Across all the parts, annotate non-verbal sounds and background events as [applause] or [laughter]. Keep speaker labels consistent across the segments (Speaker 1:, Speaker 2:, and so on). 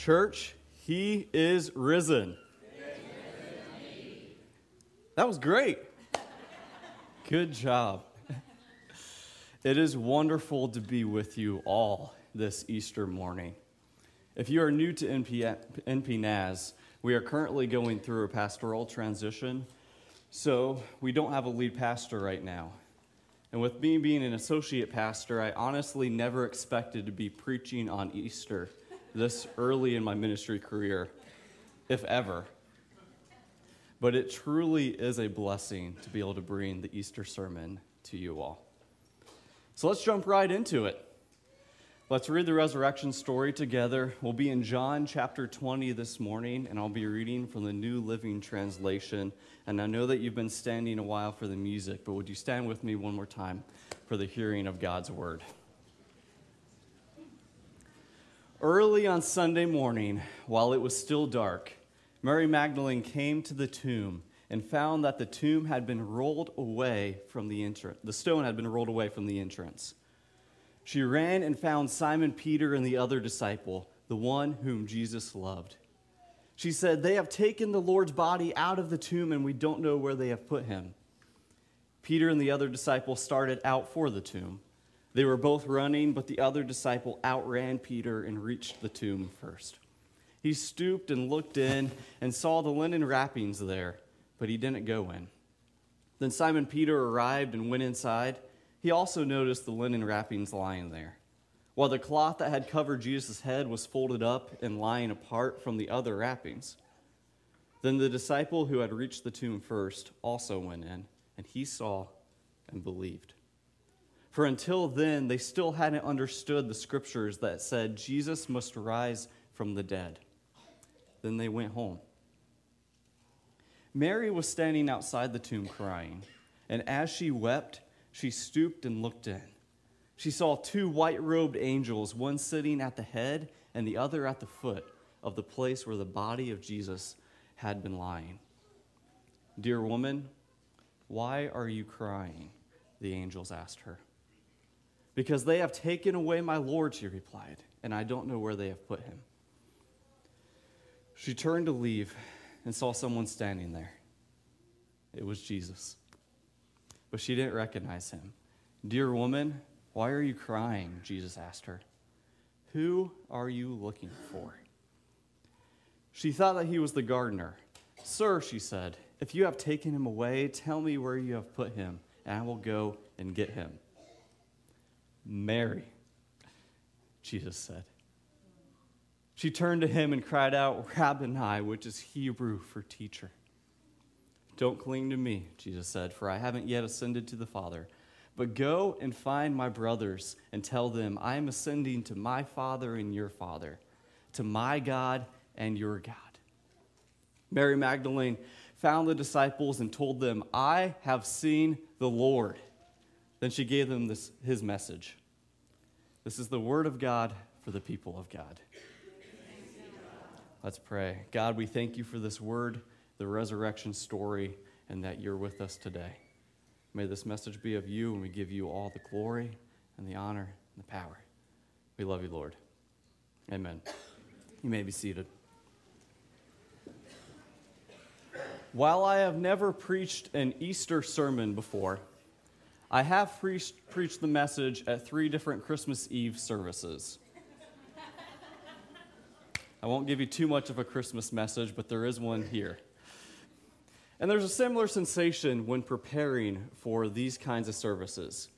Speaker 1: Church, he is risen. That was great. Good job. It is wonderful to be with you all this Easter morning. If you are new to NP, NP we are currently going through a pastoral transition, so we don't have a lead pastor right now. And with me being an associate pastor, I honestly never expected to be preaching on Easter this early in my ministry career, if ever. But it truly is a blessing to be able to bring the Easter sermon to you all. So let's jump right into it. Let's read the resurrection story together. We'll be in John chapter 20 this morning, and I'll be reading from the New Living Translation. And I know that you've been standing a while for the music, but would you stand with me one more time for the hearing of God's word? Early on Sunday morning, while it was still dark, Mary Magdalene came to the tomb and found that the tomb had been rolled away from the entrance. The stone had been rolled away from the entrance. She ran and found Simon Peter and the other disciple, the one whom Jesus loved. She said, They have taken the Lord's body out of the tomb, and we don't know where they have put him. Peter and the other disciple started out for the tomb. They were both running, but the other disciple outran Peter and reached the tomb first. He stooped and looked in and saw the linen wrappings there, but he didn't go in. Then Simon Peter arrived and went inside. He also noticed the linen wrappings lying there, while the cloth that had covered Jesus' head was folded up and lying apart from the other wrappings. Then the disciple who had reached the tomb first also went in, and he saw and believed. For until then, they still hadn't understood the scriptures that said Jesus must rise from the dead. Then they went home. Mary was standing outside the tomb crying, and as she wept, she stooped and looked in. She saw two white robed angels, one sitting at the head and the other at the foot of the place where the body of Jesus had been lying. Dear woman, why are you crying? The angels asked her. Because they have taken away my Lord, she replied, and I don't know where they have put him. She turned to leave and saw someone standing there. It was Jesus. But she didn't recognize him. Dear woman, why are you crying? Jesus asked her. Who are you looking for? She thought that he was the gardener. Sir, she said, if you have taken him away, tell me where you have put him, and I will go and get him. Mary, Jesus said. She turned to him and cried out, Rabboni, which is Hebrew for teacher. Don't cling to me, Jesus said, for I haven't yet ascended to the Father. But go and find my brothers and tell them, I am ascending to my Father and your Father, to my God and your God. Mary Magdalene found the disciples and told them, I have seen the Lord. Then she gave them this, his message. This is the word of God for the people of God. Let's pray. God, we thank you for this word, the resurrection story, and that you're with us today. May this message be of you, and we give you all the glory and the honor and the power. We love you, Lord. Amen. You may be seated. While I have never preached an Easter sermon before, I have preached, preached the message at three different Christmas Eve services. I won't give you too much of a Christmas message, but there is one here. And there's a similar sensation when preparing for these kinds of services.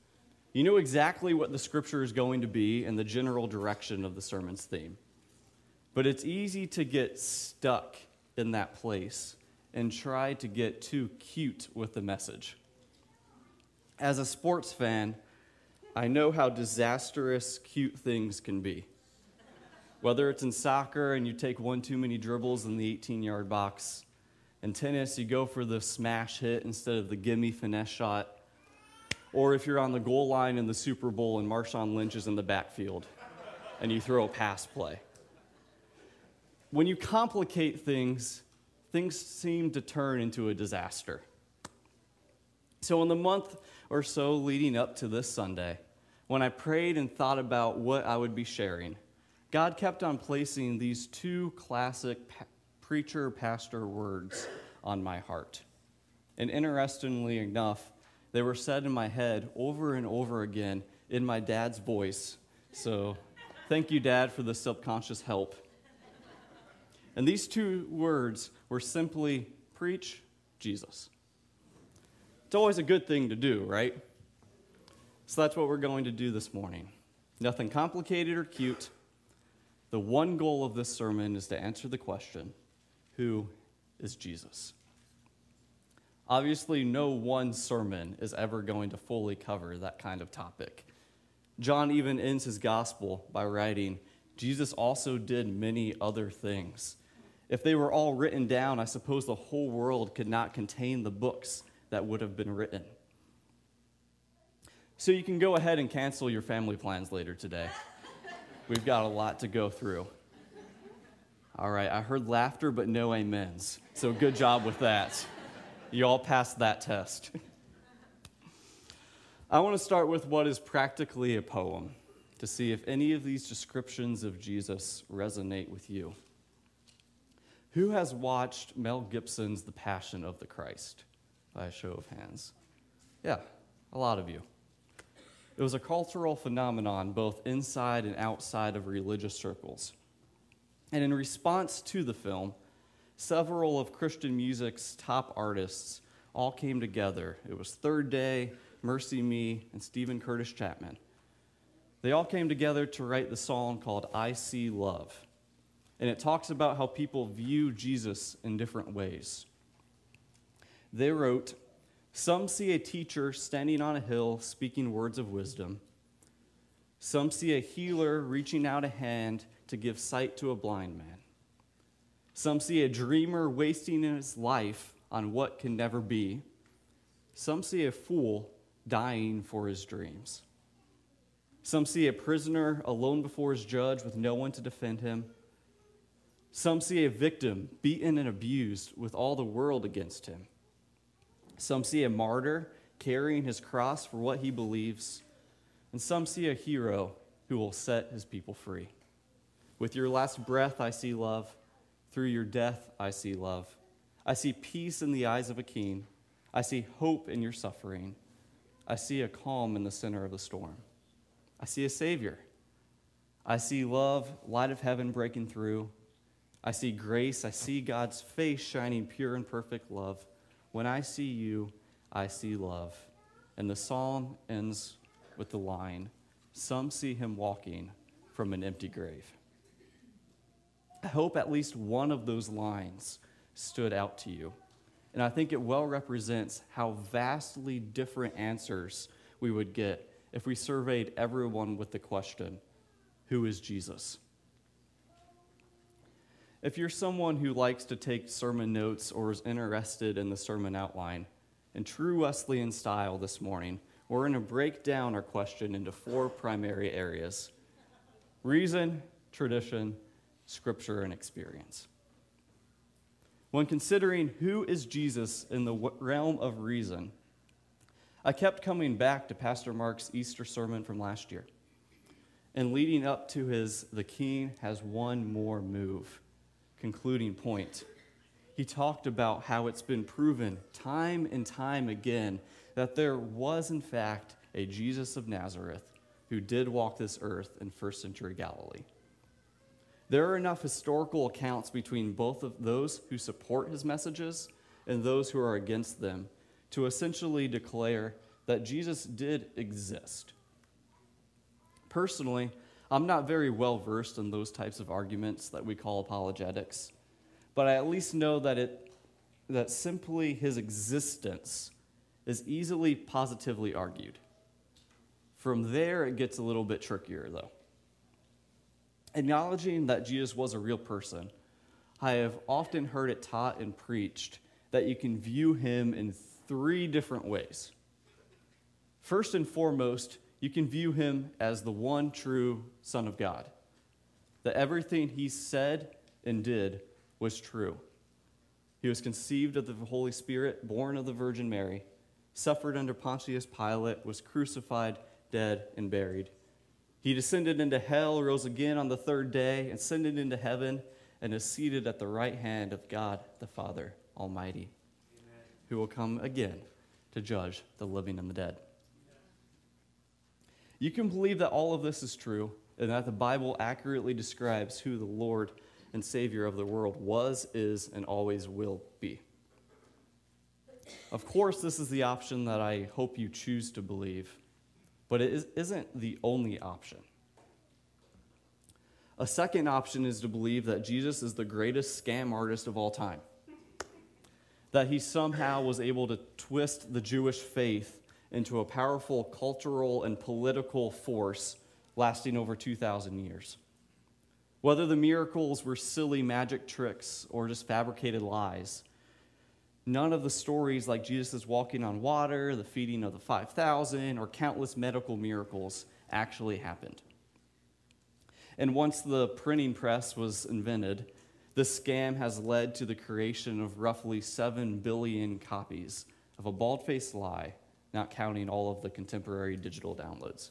Speaker 1: You know exactly what the scripture is going to be and the general direction of the sermon's theme. But it's easy to get stuck in that place and try to get too cute with the message as a sports fan, I know how disastrous cute things can be. Whether it's in soccer and you take one too many dribbles in the 18 yard box, in tennis, you go for the smash hit instead of the gimme finesse shot, or if you're on the goal line in the Super Bowl and Marshawn Lynch is in the backfield and you throw a pass play. When you complicate things, things seem to turn into a disaster. So, in the month or so leading up to this Sunday, when I prayed and thought about what I would be sharing, God kept on placing these two classic pa- preacher pastor words on my heart. And interestingly enough, they were said in my head over and over again in my dad's voice. So thank you, Dad, for the subconscious help. And these two words were simply preach Jesus. It's always a good thing to do, right? So that's what we're going to do this morning. Nothing complicated or cute. The one goal of this sermon is to answer the question who is Jesus? Obviously, no one sermon is ever going to fully cover that kind of topic. John even ends his gospel by writing, Jesus also did many other things. If they were all written down, I suppose the whole world could not contain the books that would have been written. So you can go ahead and cancel your family plans later today. [laughs] We've got a lot to go through. All right, I heard laughter, but no amens. So good job with that. You all passed that test. [laughs] I want to start with what is practically a poem to see if any of these descriptions of Jesus resonate with you. Who has watched Mel Gibson's The Passion of the Christ? By a show of hands. Yeah, a lot of you. It was a cultural phenomenon both inside and outside of religious circles. And in response to the film, several of Christian music's top artists all came together. It was Third Day, MercyMe, and Steven Curtis Chapman. They all came together to write the song called I See Love. And it talks about how people view Jesus in different ways. They wrote, Some see a teacher standing on a hill speaking words of wisdom. Some see a healer reaching out a hand to give sight to a blind man. Some see a dreamer wasting his life on what can never be. Some see a fool dying for his dreams. Some see a prisoner alone before his judge with no one to defend him. Some see a victim beaten and abused with all the world against him. Some see a martyr carrying his cross for what he believes. And some see a hero who will set his people free. With your last breath, I see love. Through your death, I see love. I see peace in the eyes of a king. I see hope in your suffering. I see a calm in the center of the storm. I see a Savior. I see love, light of heaven breaking through. I see grace. I see God's face shining pure and perfect love. When I see you, I see love. And the psalm ends with the line Some see him walking from an empty grave. I hope at least one of those lines stood out to you. And I think it well represents how vastly different answers we would get if we surveyed everyone with the question Who is Jesus? If you're someone who likes to take sermon notes or is interested in the sermon outline, in true Wesleyan style this morning, we're going to break down our question into four primary areas reason, tradition, scripture, and experience. When considering who is Jesus in the realm of reason, I kept coming back to Pastor Mark's Easter sermon from last year. And leading up to his The King has one more move, concluding point. He talked about how it's been proven time and time again that there was, in fact, a Jesus of Nazareth who did walk this earth in first century Galilee. There are enough historical accounts between both of those who support his messages and those who are against them to essentially declare that Jesus did exist. Personally, I'm not very well versed in those types of arguments that we call apologetics, but I at least know that it that simply his existence is easily positively argued. From there, it gets a little bit trickier, though. Acknowledging that Jesus was a real person, I have often heard it taught and preached that you can view him in three different ways. First and foremost, you can view him as the one true Son of God, that everything he said and did was true. He was conceived of the Holy Spirit, born of the Virgin Mary, suffered under Pontius Pilate, was crucified, dead, and buried. He descended into hell, rose again on the third day, ascended into heaven, and is seated at the right hand of God the Father Almighty, Amen. who will come again to judge the living and the dead. You can believe that all of this is true and that the Bible accurately describes who the Lord and Savior of the world was, is, and always will be. Of course, this is the option that I hope you choose to believe, but it isn't the only option. A second option is to believe that Jesus is the greatest scam artist of all time, that he somehow was able to twist the Jewish faith into a powerful cultural and political force lasting over 2,000 years. Whether the miracles were silly magic tricks or just fabricated lies, none of the stories like Jesus' walking on water, the feeding of the 5,000, or countless medical miracles actually happened. And once the printing press was invented, the scam has led to the creation of roughly 7 billion copies of a bald faced lie, not counting all of the contemporary digital downloads.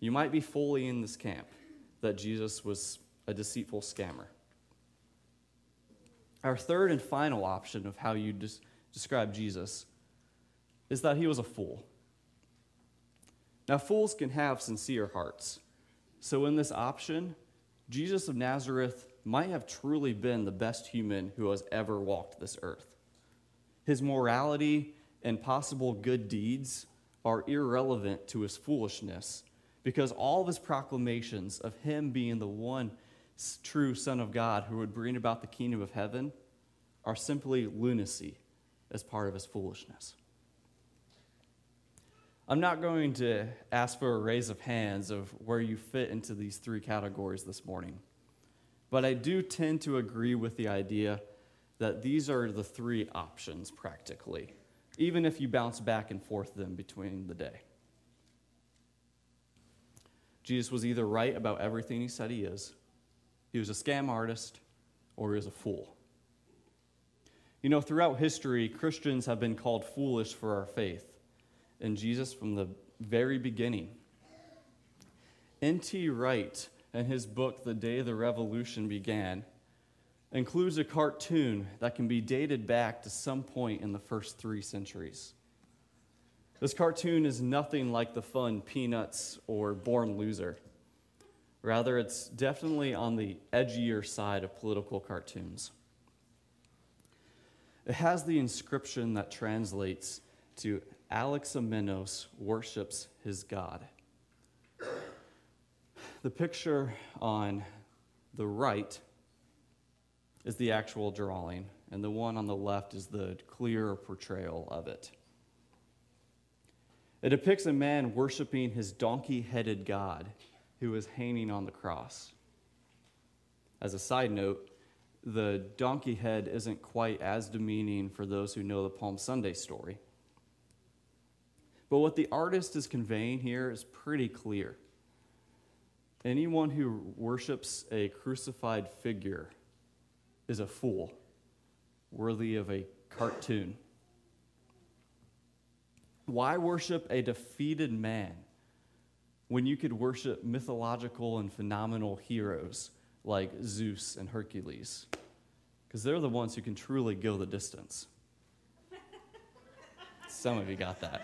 Speaker 1: You might be fully in this camp that Jesus was a deceitful scammer. Our third and final option of how you des- describe Jesus is that he was a fool. Now, fools can have sincere hearts. So, in this option, Jesus of Nazareth might have truly been the best human who has ever walked this earth. His morality and possible good deeds are irrelevant to his foolishness because all of his proclamations of him being the one true Son of God who would bring about the kingdom of heaven are simply lunacy as part of his foolishness. I'm not going to ask for a raise of hands of where you fit into these three categories this morning, but I do tend to agree with the idea that these are the three options practically, even if you bounce back and forth them between the day. Jesus was either right about everything he said he is, he was a scam artist, or he was a fool. You know, throughout history, Christians have been called foolish for our faith, and Jesus from the very beginning. N.T. Wright, in his book, The Day the Revolution Began, includes a cartoon that can be dated back to some point in the first three centuries. This cartoon is nothing like the fun Peanuts or Born Loser. Rather, it's definitely on the edgier side of political cartoons. It has the inscription that translates to Alexamenos worships his God. The picture on the right is the actual drawing, and the one on the left is the clear portrayal of it. It depicts a man worshiping his donkey headed God who is hanging on the cross. As a side note, the donkey head isn't quite as demeaning for those who know the Palm Sunday story. But what the artist is conveying here is pretty clear. Anyone who worships a crucified figure is a fool, worthy of a cartoon. Why worship a defeated man when you could worship mythological and phenomenal heroes like Zeus and Hercules? Because they're the ones who can truly go the distance. [laughs] Some of you got that.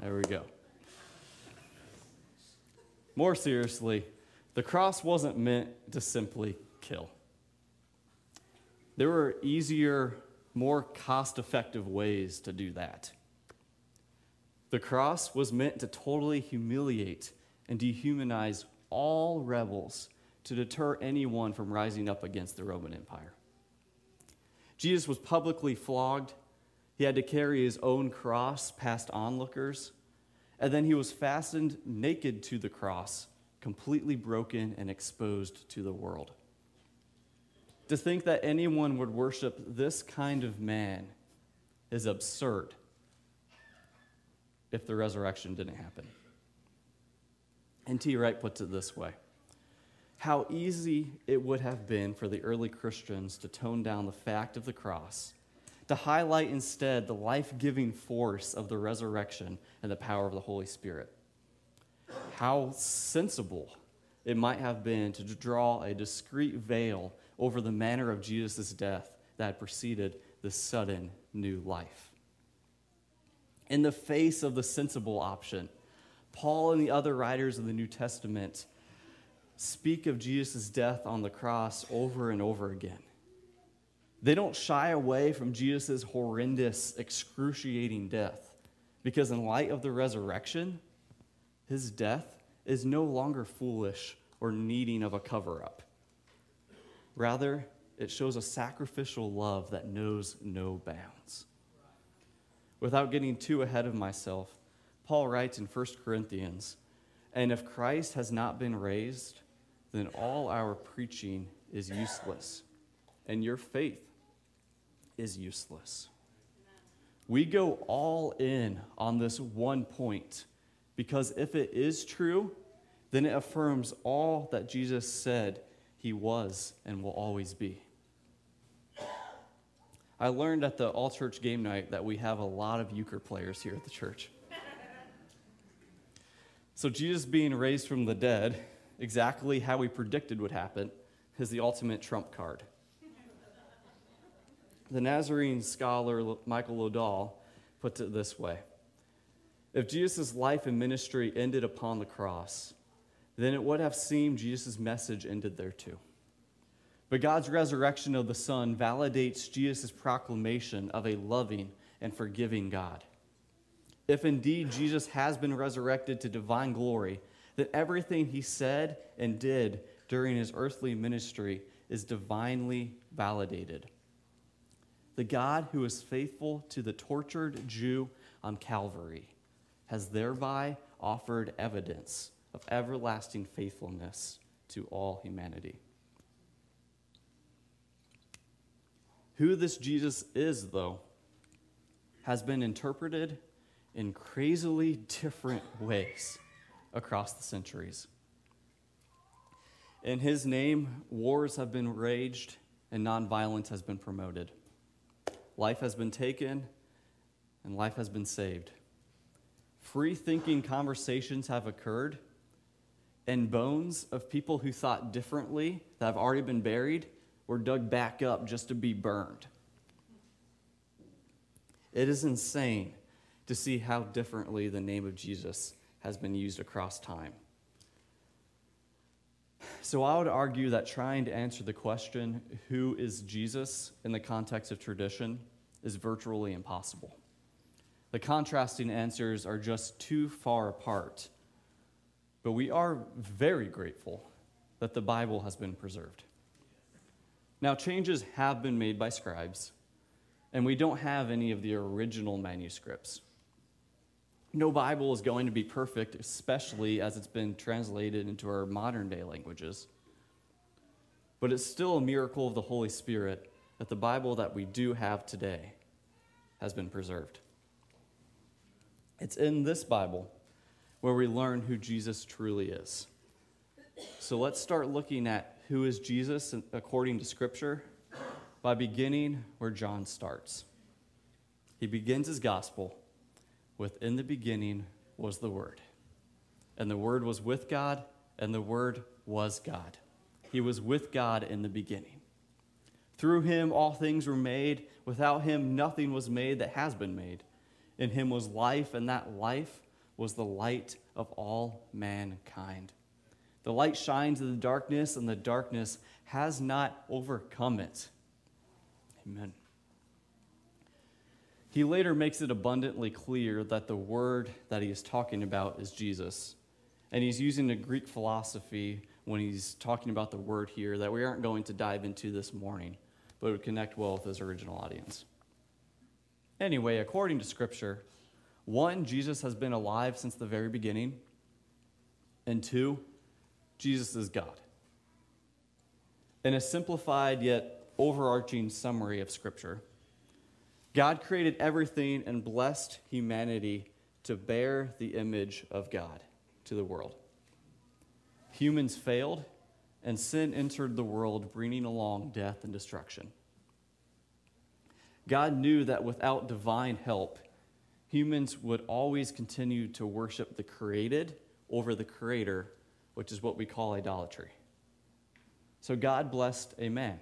Speaker 1: There we go. More seriously, the cross wasn't meant to simply kill. There were easier, more cost effective ways to do that. The cross was meant to totally humiliate and dehumanize all rebels to deter anyone from rising up against the Roman Empire. Jesus was publicly flogged. He had to carry his own cross past onlookers. And then he was fastened naked to the cross, completely broken and exposed to the world. To think that anyone would worship this kind of man is absurd if the resurrection didn't happen. N.T. Wright puts it this way How easy it would have been for the early Christians to tone down the fact of the cross, to highlight instead the life giving force of the resurrection and the power of the Holy Spirit. how sensible it might have been to draw a discreet veil over the manner of Jesus' death that preceded the sudden new life. In the face of the sensible option, Paul and the other writers of the New Testament speak of Jesus' death on the cross over and over again. They don't shy away from Jesus' horrendous, excruciating death because, in light of the resurrection, his death is no longer foolish or needing of a cover up. Rather, it shows a sacrificial love that knows no bounds. Without getting too ahead of myself, Paul writes in 1 Corinthians, and if Christ has not been raised, then all our preaching is useless, and your faith is useless. We go all in on this one point because if it is true, then it affirms all that Jesus said he was and will always be. I learned at the all church game night that we have a lot of euchre players here at the church. [laughs] so, Jesus being raised from the dead, exactly how we predicted would happen, is the ultimate trump card. The Nazarene scholar Michael Lodahl puts it this way If Jesus' life and ministry ended upon the cross, then it would have seemed Jesus' message ended there too. But God's resurrection of the Son validates Jesus' proclamation of a loving and forgiving God. If indeed Jesus has been resurrected to divine glory, then everything he said and did during his earthly ministry is divinely validated. The God who is faithful to the tortured Jew on Calvary has thereby offered evidence of everlasting faithfulness to all humanity. Who this Jesus is, though, has been interpreted in crazily different ways across the centuries. In his name, wars have been waged and nonviolence has been promoted. Life has been taken and life has been saved. Free thinking conversations have occurred, and bones of people who thought differently that have already been buried were dug back up just to be burned. It is insane to see how differently the name of Jesus has been used across time. So I would argue that trying to answer the question, who is Jesus, in the context of tradition, is virtually impossible. The contrasting answers are just too far apart. But we are very grateful that the Bible has been preserved. Now, changes have been made by scribes, and we don't have any of the original manuscripts. No Bible is going to be perfect, especially as it's been translated into our modern day languages. But it's still a miracle of the Holy Spirit that the Bible that we do have today has been preserved. It's in this Bible where we learn who Jesus truly is. So let's start looking at who is Jesus according to Scripture by beginning where John starts. He begins his gospel with In the beginning was the Word. And the Word was with God, and the Word was God. He was with God in the beginning. Through him all things were made. Without him nothing was made that has been made. In him was life, and that life was the light of all mankind. The light shines in the darkness, and the darkness has not overcome it. Amen. He later makes it abundantly clear that the word that he is talking about is Jesus. And he's using a Greek philosophy when he's talking about the word here that we aren't going to dive into this morning, but it would connect well with his original audience. Anyway, according to Scripture, one, Jesus has been alive since the very beginning, and two, Jesus is God. In a simplified yet overarching summary of Scripture, God created everything and blessed humanity to bear the image of God to the world. Humans failed, and sin entered the world, bringing along death and destruction. God knew that without divine help, humans would always continue to worship the created over the Creator, which is what we call idolatry. So God blessed a man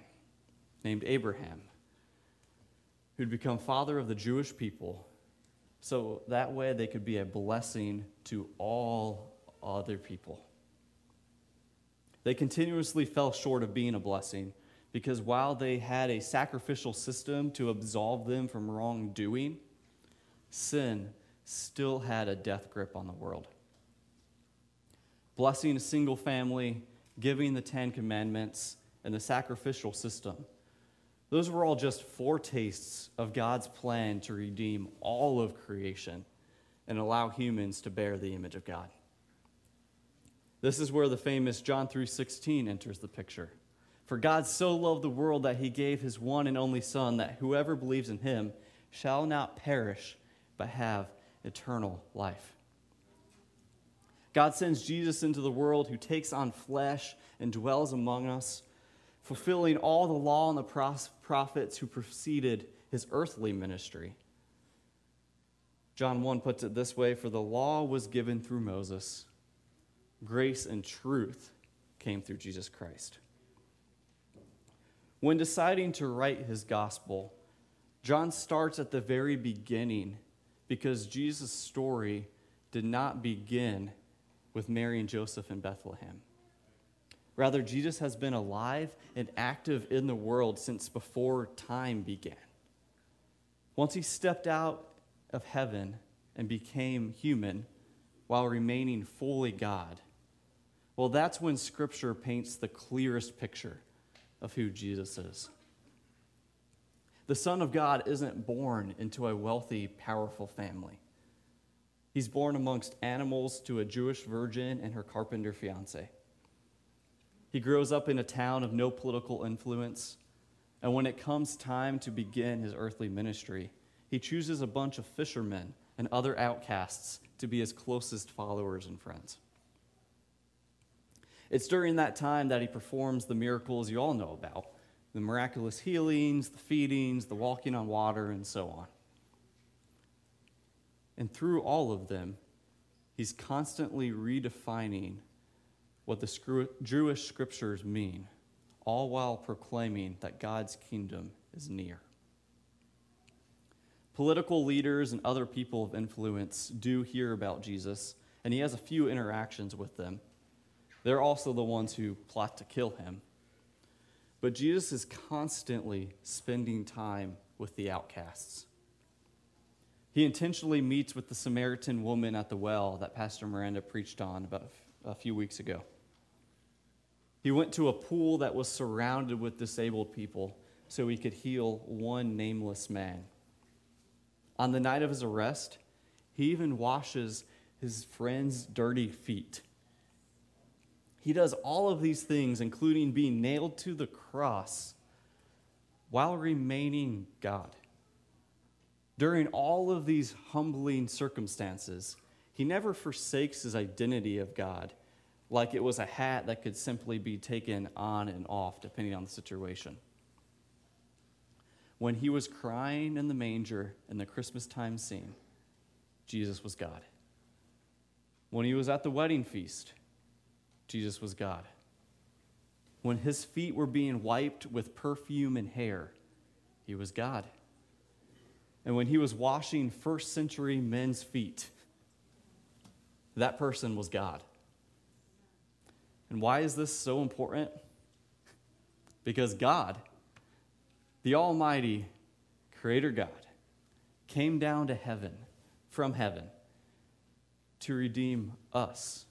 Speaker 1: named Abraham, who'd become father of the Jewish people, so that way they could be a blessing to all other people. They continuously fell short of being a blessing because while they had a sacrificial system to absolve them from wrongdoing, sin still had a death grip on the world. Blessing a single family, giving the Ten Commandments, and the sacrificial system. Those were all just foretastes of God's plan to redeem all of creation and allow humans to bear the image of God. This is where the famous John 3:16 enters the picture. For God so loved the world that he gave his one and only son that whoever believes in him shall not perish but have eternal life. God sends Jesus into the world who takes on flesh and dwells among us, fulfilling all the law and the prophets who preceded his earthly ministry. John 1 puts it this way For the law was given through Moses, grace and truth came through Jesus Christ. When deciding to write his gospel, John starts at the very beginning because Jesus' story did not begin with Mary and Joseph in Bethlehem. Rather, Jesus has been alive and active in the world since before time began. Once he stepped out of heaven and became human while remaining fully God, well, that's when Scripture paints the clearest picture of who Jesus is. The Son of God isn't born into a wealthy, powerful family. He's born amongst animals to a Jewish virgin and her carpenter fiance. He grows up in a town of no political influence, and when it comes time to begin his earthly ministry, he chooses a bunch of fishermen and other outcasts to be his closest followers and friends. It's during that time that he performs the miracles you all know about the miraculous healings, the feedings, the walking on water, and so on. And through all of them, he's constantly redefining what the Jewish scriptures mean, all while proclaiming that God's kingdom is near. Political leaders and other people of influence do hear about Jesus, and he has a few interactions with them. They're also the ones who plot to kill him. But Jesus is constantly spending time with the outcasts. He intentionally meets with the Samaritan woman at the well that Pastor Miranda preached on about a few weeks ago. He went to a pool that was surrounded with disabled people so he could heal one nameless man. On the night of his arrest, he even washes his friend's dirty feet he does all of these things, including being nailed to the cross, while remaining God. During all of these humbling circumstances, he never forsakes his identity of God like it was a hat that could simply be taken on and off depending on the situation. When he was crying in the manger in the Christmas time scene, Jesus was God. When he was at the wedding feast, Jesus was God. When his feet were being wiped with perfume and hair, he was God. And when he was washing first century men's feet, that person was God. And why is this so important? Because God, the Almighty Creator God, came down to heaven, from heaven, to redeem us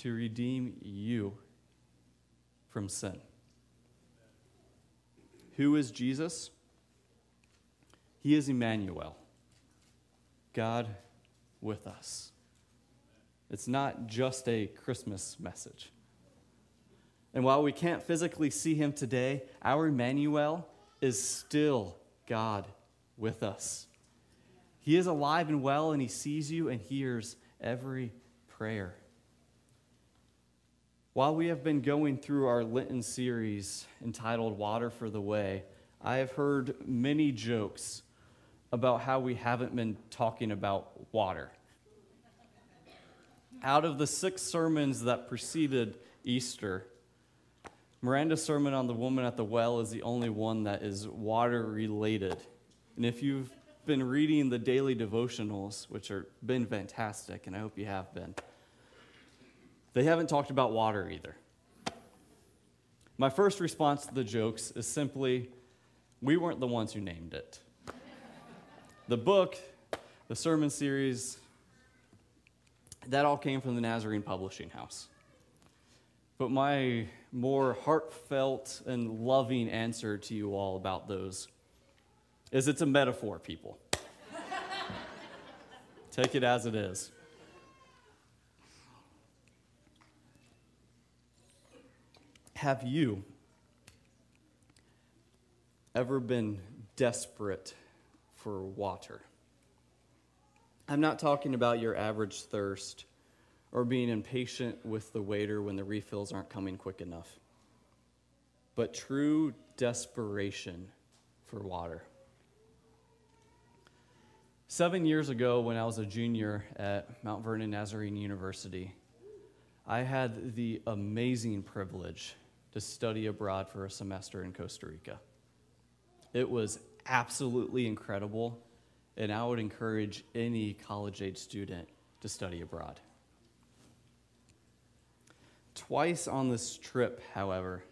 Speaker 1: to redeem you from sin. Who is Jesus? He is Emmanuel, God with us. It's not just a Christmas message. And while we can't physically see him today, our Emmanuel is still God with us. He is alive and well, and he sees you and hears every prayer. While we have been going through our Lenten series entitled Water for the Way, I have heard many jokes about how we haven't been talking about water. Out of the six sermons that preceded Easter, Miranda's sermon on the woman at the well is the only one that is water related. And if you've been reading the daily devotionals, which have been fantastic, and I hope you have been, they haven't talked about water either. My first response to the jokes is simply we weren't the ones who named it. The book, the sermon series, that all came from the Nazarene Publishing House. But my more heartfelt and loving answer to you all about those is it's a metaphor, people. [laughs] Take it as it is. Have you ever been desperate for water? I'm not talking about your average thirst or being impatient with the waiter when the refills aren't coming quick enough, but true desperation for water. Seven years ago, when I was a junior at Mount Vernon Nazarene University, I had the amazing privilege to study abroad for a semester in Costa Rica. It was absolutely incredible and I would encourage any college age student to study abroad. Twice on this trip, however,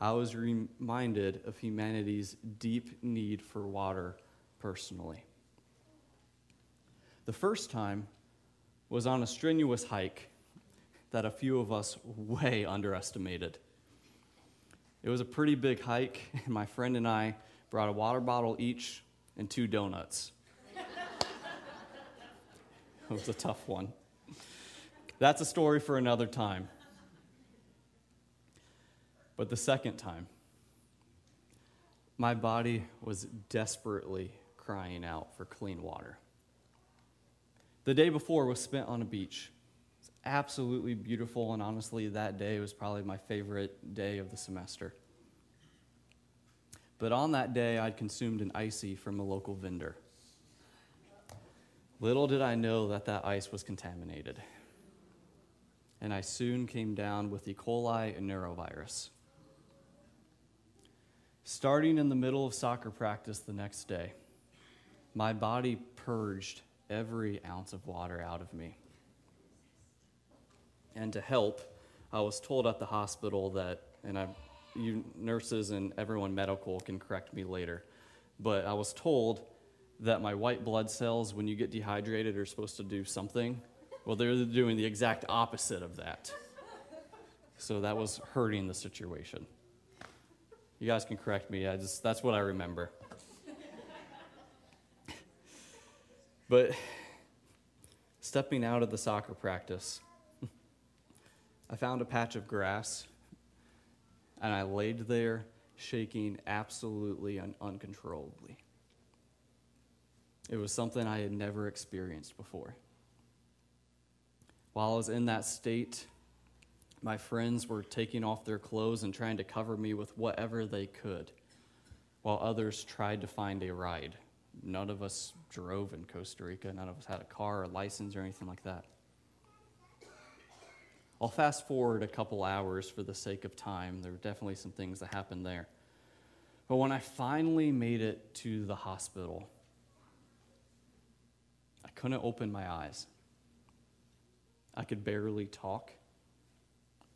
Speaker 1: I was reminded of humanity's deep need for water personally. The first time was on a strenuous hike that a few of us way underestimated. It was a pretty big hike, and my friend and I brought a water bottle each and two donuts. It was a tough one. That's a story for another time. But the second time, my body was desperately crying out for clean water. The day before was spent on a beach. It's absolutely beautiful, and honestly, that day was probably my favorite day of the semester. But on that day, I'd consumed an icy from a local vendor. Little did I know that that ice was contaminated. And I soon came down with E. coli and norovirus. Starting in the middle of soccer practice the next day, my body purged every ounce of water out of me. And to help, I was told at the hospital that, and I, you nurses and everyone medical can correct me later, but I was told that my white blood cells, when you get dehydrated, are supposed to do something. Well, they're doing the exact opposite of that. So that was hurting the situation. You guys can correct me. I just that's what I remember. but stepping out of the soccer practice, I found a patch of grass and I laid there shaking absolutely and uncontrollably. It was something I had never experienced before. While I was in that state, my friends were taking off their clothes and trying to cover me with whatever they could, while others tried to find a ride. None of us drove in Costa Rica, none of us had a car or license or anything like that. I'll fast forward a couple hours for the sake of time. There were definitely some things that happened there. But when I finally made it to the hospital, I couldn't open my eyes. I could barely talk.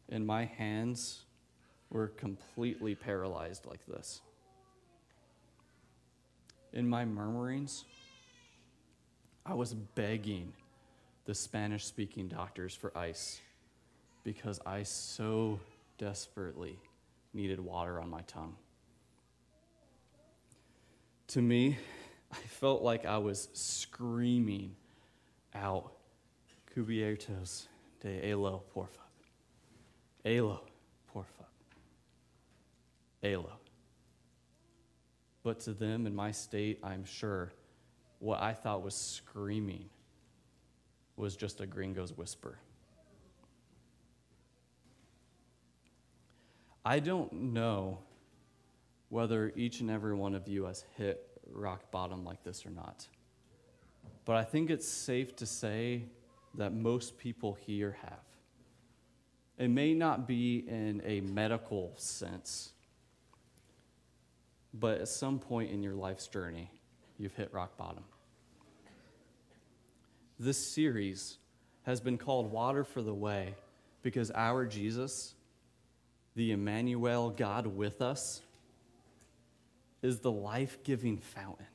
Speaker 1: And my hands were completely paralyzed like this. In my murmurings, I was begging the Spanish speaking doctors for ice because I so desperately needed water on my tongue. To me, I felt like I was screaming out, Cubiertos de Elo porfa. Elo porfa. Elo. But to them in my state, I'm sure what I thought was screaming was just a gringo's whisper. I don't know whether each and every one of you has hit rock bottom like this or not. But I think it's safe to say that most people here have. It may not be in a medical sense, but at some point in your life's journey, you've hit rock bottom. This series has been called Water for the Way because our Jesus, the Emmanuel, God with us, is the life giving fountain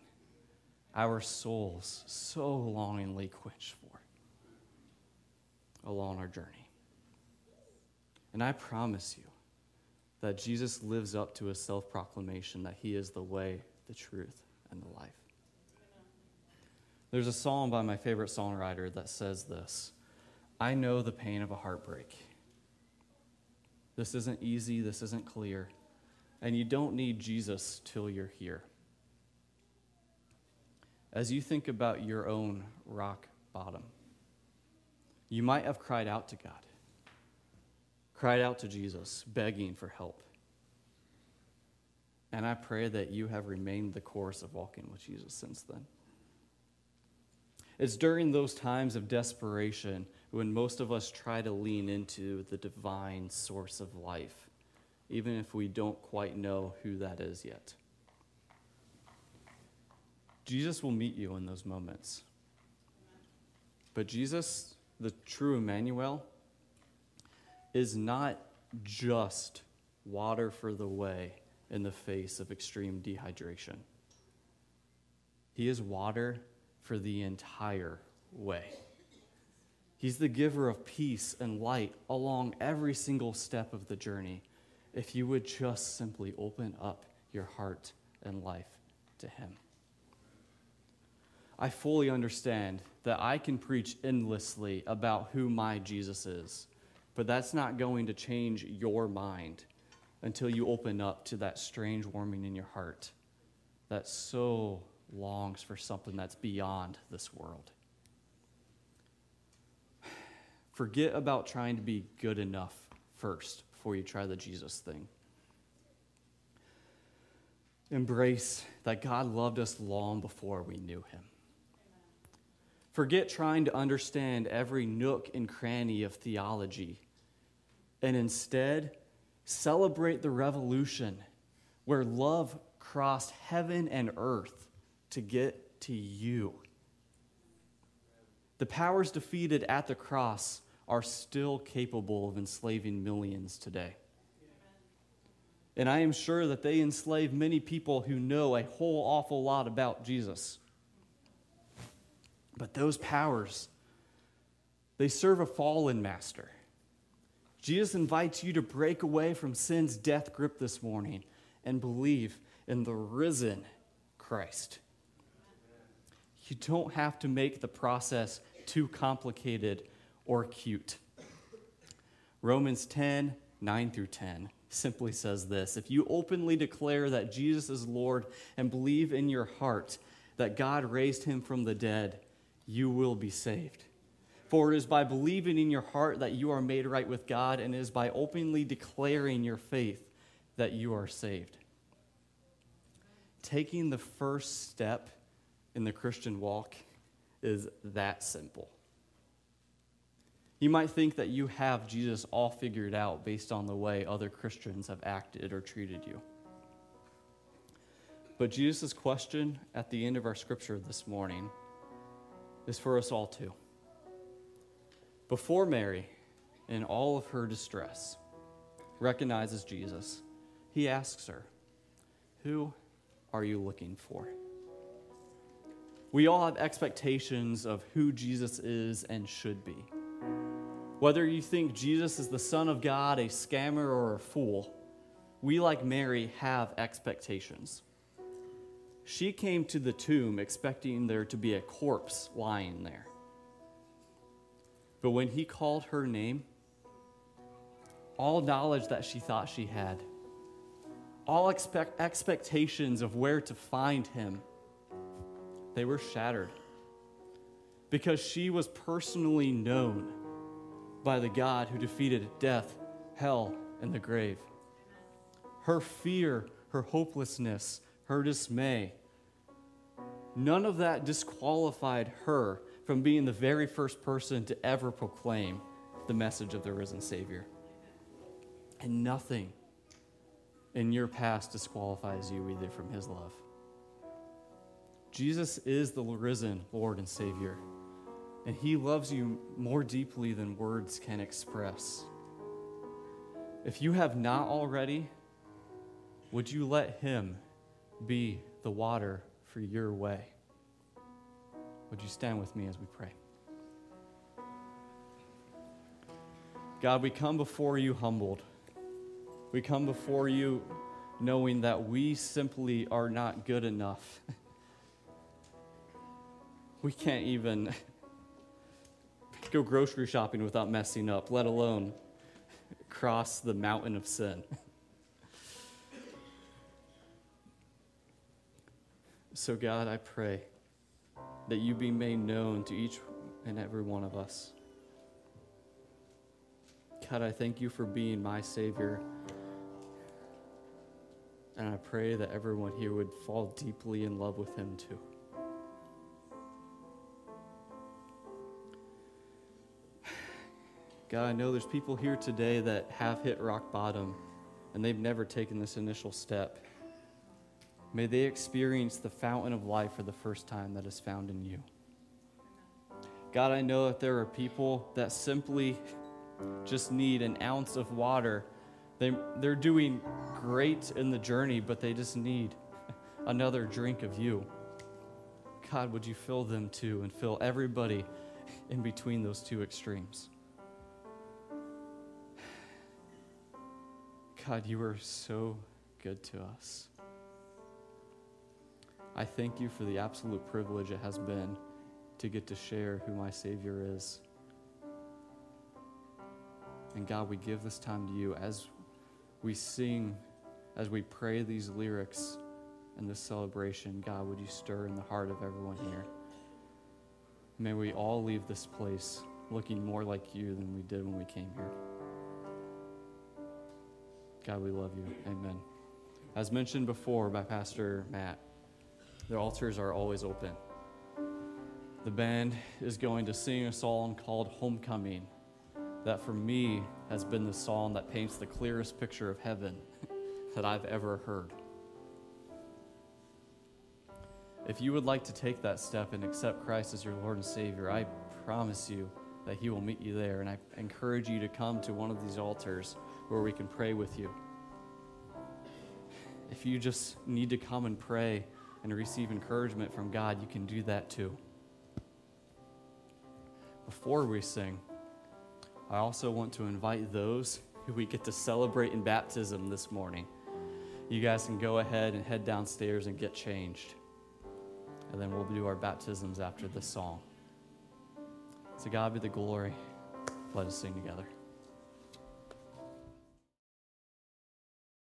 Speaker 1: our souls so longingly quench for along our journey. And I promise you that Jesus lives up to his self proclamation that he is the way, the truth, and the life. There's a song by my favorite songwriter that says this I know the pain of a heartbreak. This isn't easy, this isn't clear, and you don't need Jesus till you're here. As you think about your own rock bottom, you might have cried out to God, cried out to Jesus, begging for help. And I pray that you have remained the course of walking with Jesus since then. It's during those times of desperation when most of us try to lean into the divine source of life, even if we don't quite know who that is yet. Jesus will meet you in those moments. But Jesus, the true Emmanuel, is not just water for the way in the face of extreme dehydration. He is water for the entire way. He's the giver of peace and light along every single step of the journey if you would just simply open up your heart and life to Him. I fully understand that I can preach endlessly about who my Jesus is, but that's not going to change your mind until you open up to that strange warming in your heart that so longs for something that's beyond this world. Forget about trying to be good enough first before you try the Jesus thing. Embrace that God loved us long before we knew him. Forget trying to understand every nook and cranny of theology, and instead celebrate the revolution where love crossed heaven and earth to get to you. The powers defeated at the cross are still capable of enslaving millions today. And I am sure that they enslave many people who know a whole awful lot about Jesus. But those powers, they serve a fallen master. Jesus invites you to break away from sin's death grip this morning and believe in the risen Christ. You don't have to make the process too complicated or cute. Romans 10 9 through 10 simply says this If you openly declare that Jesus is Lord and believe in your heart that God raised him from the dead, you will be saved. For it is by believing in your heart that you are made right with God, and it is by openly declaring your faith that you are saved. Taking the first step in the Christian walk is that simple. You might think that you have Jesus all figured out based on the way other Christians have acted or treated you. But Jesus' question at the end of our scripture this morning is for us all too. Before Mary, in all of her distress, recognizes Jesus, he asks her, Who are you looking for? We all have expectations of who Jesus is and should be. Whether you think Jesus is the Son of God, a scammer, or a fool, we, like Mary, have expectations. She came to the tomb expecting there to be a corpse lying there. But when he called her name, all knowledge that she thought she had, all expect- expectations of where to find him, they were shattered. Because she was personally known by the God who defeated death, hell, and the grave. Her fear, her hopelessness, her dismay. None of that disqualified her from being the very first person to ever proclaim the message of the risen Savior. And nothing in your past disqualifies you either from his love. Jesus is the risen Lord and Savior, and he loves you more deeply than words can express. If you have not already, would you let him be the water for your way? Would you stand with me as we pray? God, we come before you humbled. We come before you knowing that we simply are not good enough. [laughs] we can't even [laughs] go grocery shopping without messing up, let alone cross the mountain of sin. [laughs] so, God, I pray that you be made known to each and every one of us. God, I thank you for being my Savior. And I pray that everyone here would fall deeply in love with him too. God, I know there's people here today that have hit rock bottom and they've never taken this initial step. May they experience the fountain of life for the first time that is found in you. God, I know that there are people that simply just need an ounce of water. They, they're doing great in the journey, but they just need another drink of you. God, would you fill them too and fill everybody in between those two extremes? God, you are so good to us. I thank you for the absolute privilege it has been to get to share who my Savior is. And God, we give this time to you as we sing, as we pray these lyrics in this celebration. God, would you stir in the heart of everyone here? May we all leave this place looking more like you than we did when we came here. God, we love you. Amen. As mentioned before by Pastor Matt, the altars are always open. The band is going to sing a song called Homecoming, that for me has been the song that paints the clearest picture of heaven [laughs] that I've ever heard. If you would like to take that step and accept Christ as your Lord and Savior, I promise you that He will meet you there. And I encourage you to come to one of these altars where we can pray with you. If you just need to come and pray, and receive encouragement from God, you can do that too. Before we sing, I also want to invite those who we get to celebrate in baptism this morning. You guys can go ahead and head downstairs and get changed. And then we'll do our baptisms after this song. To God be the glory. Let us sing together.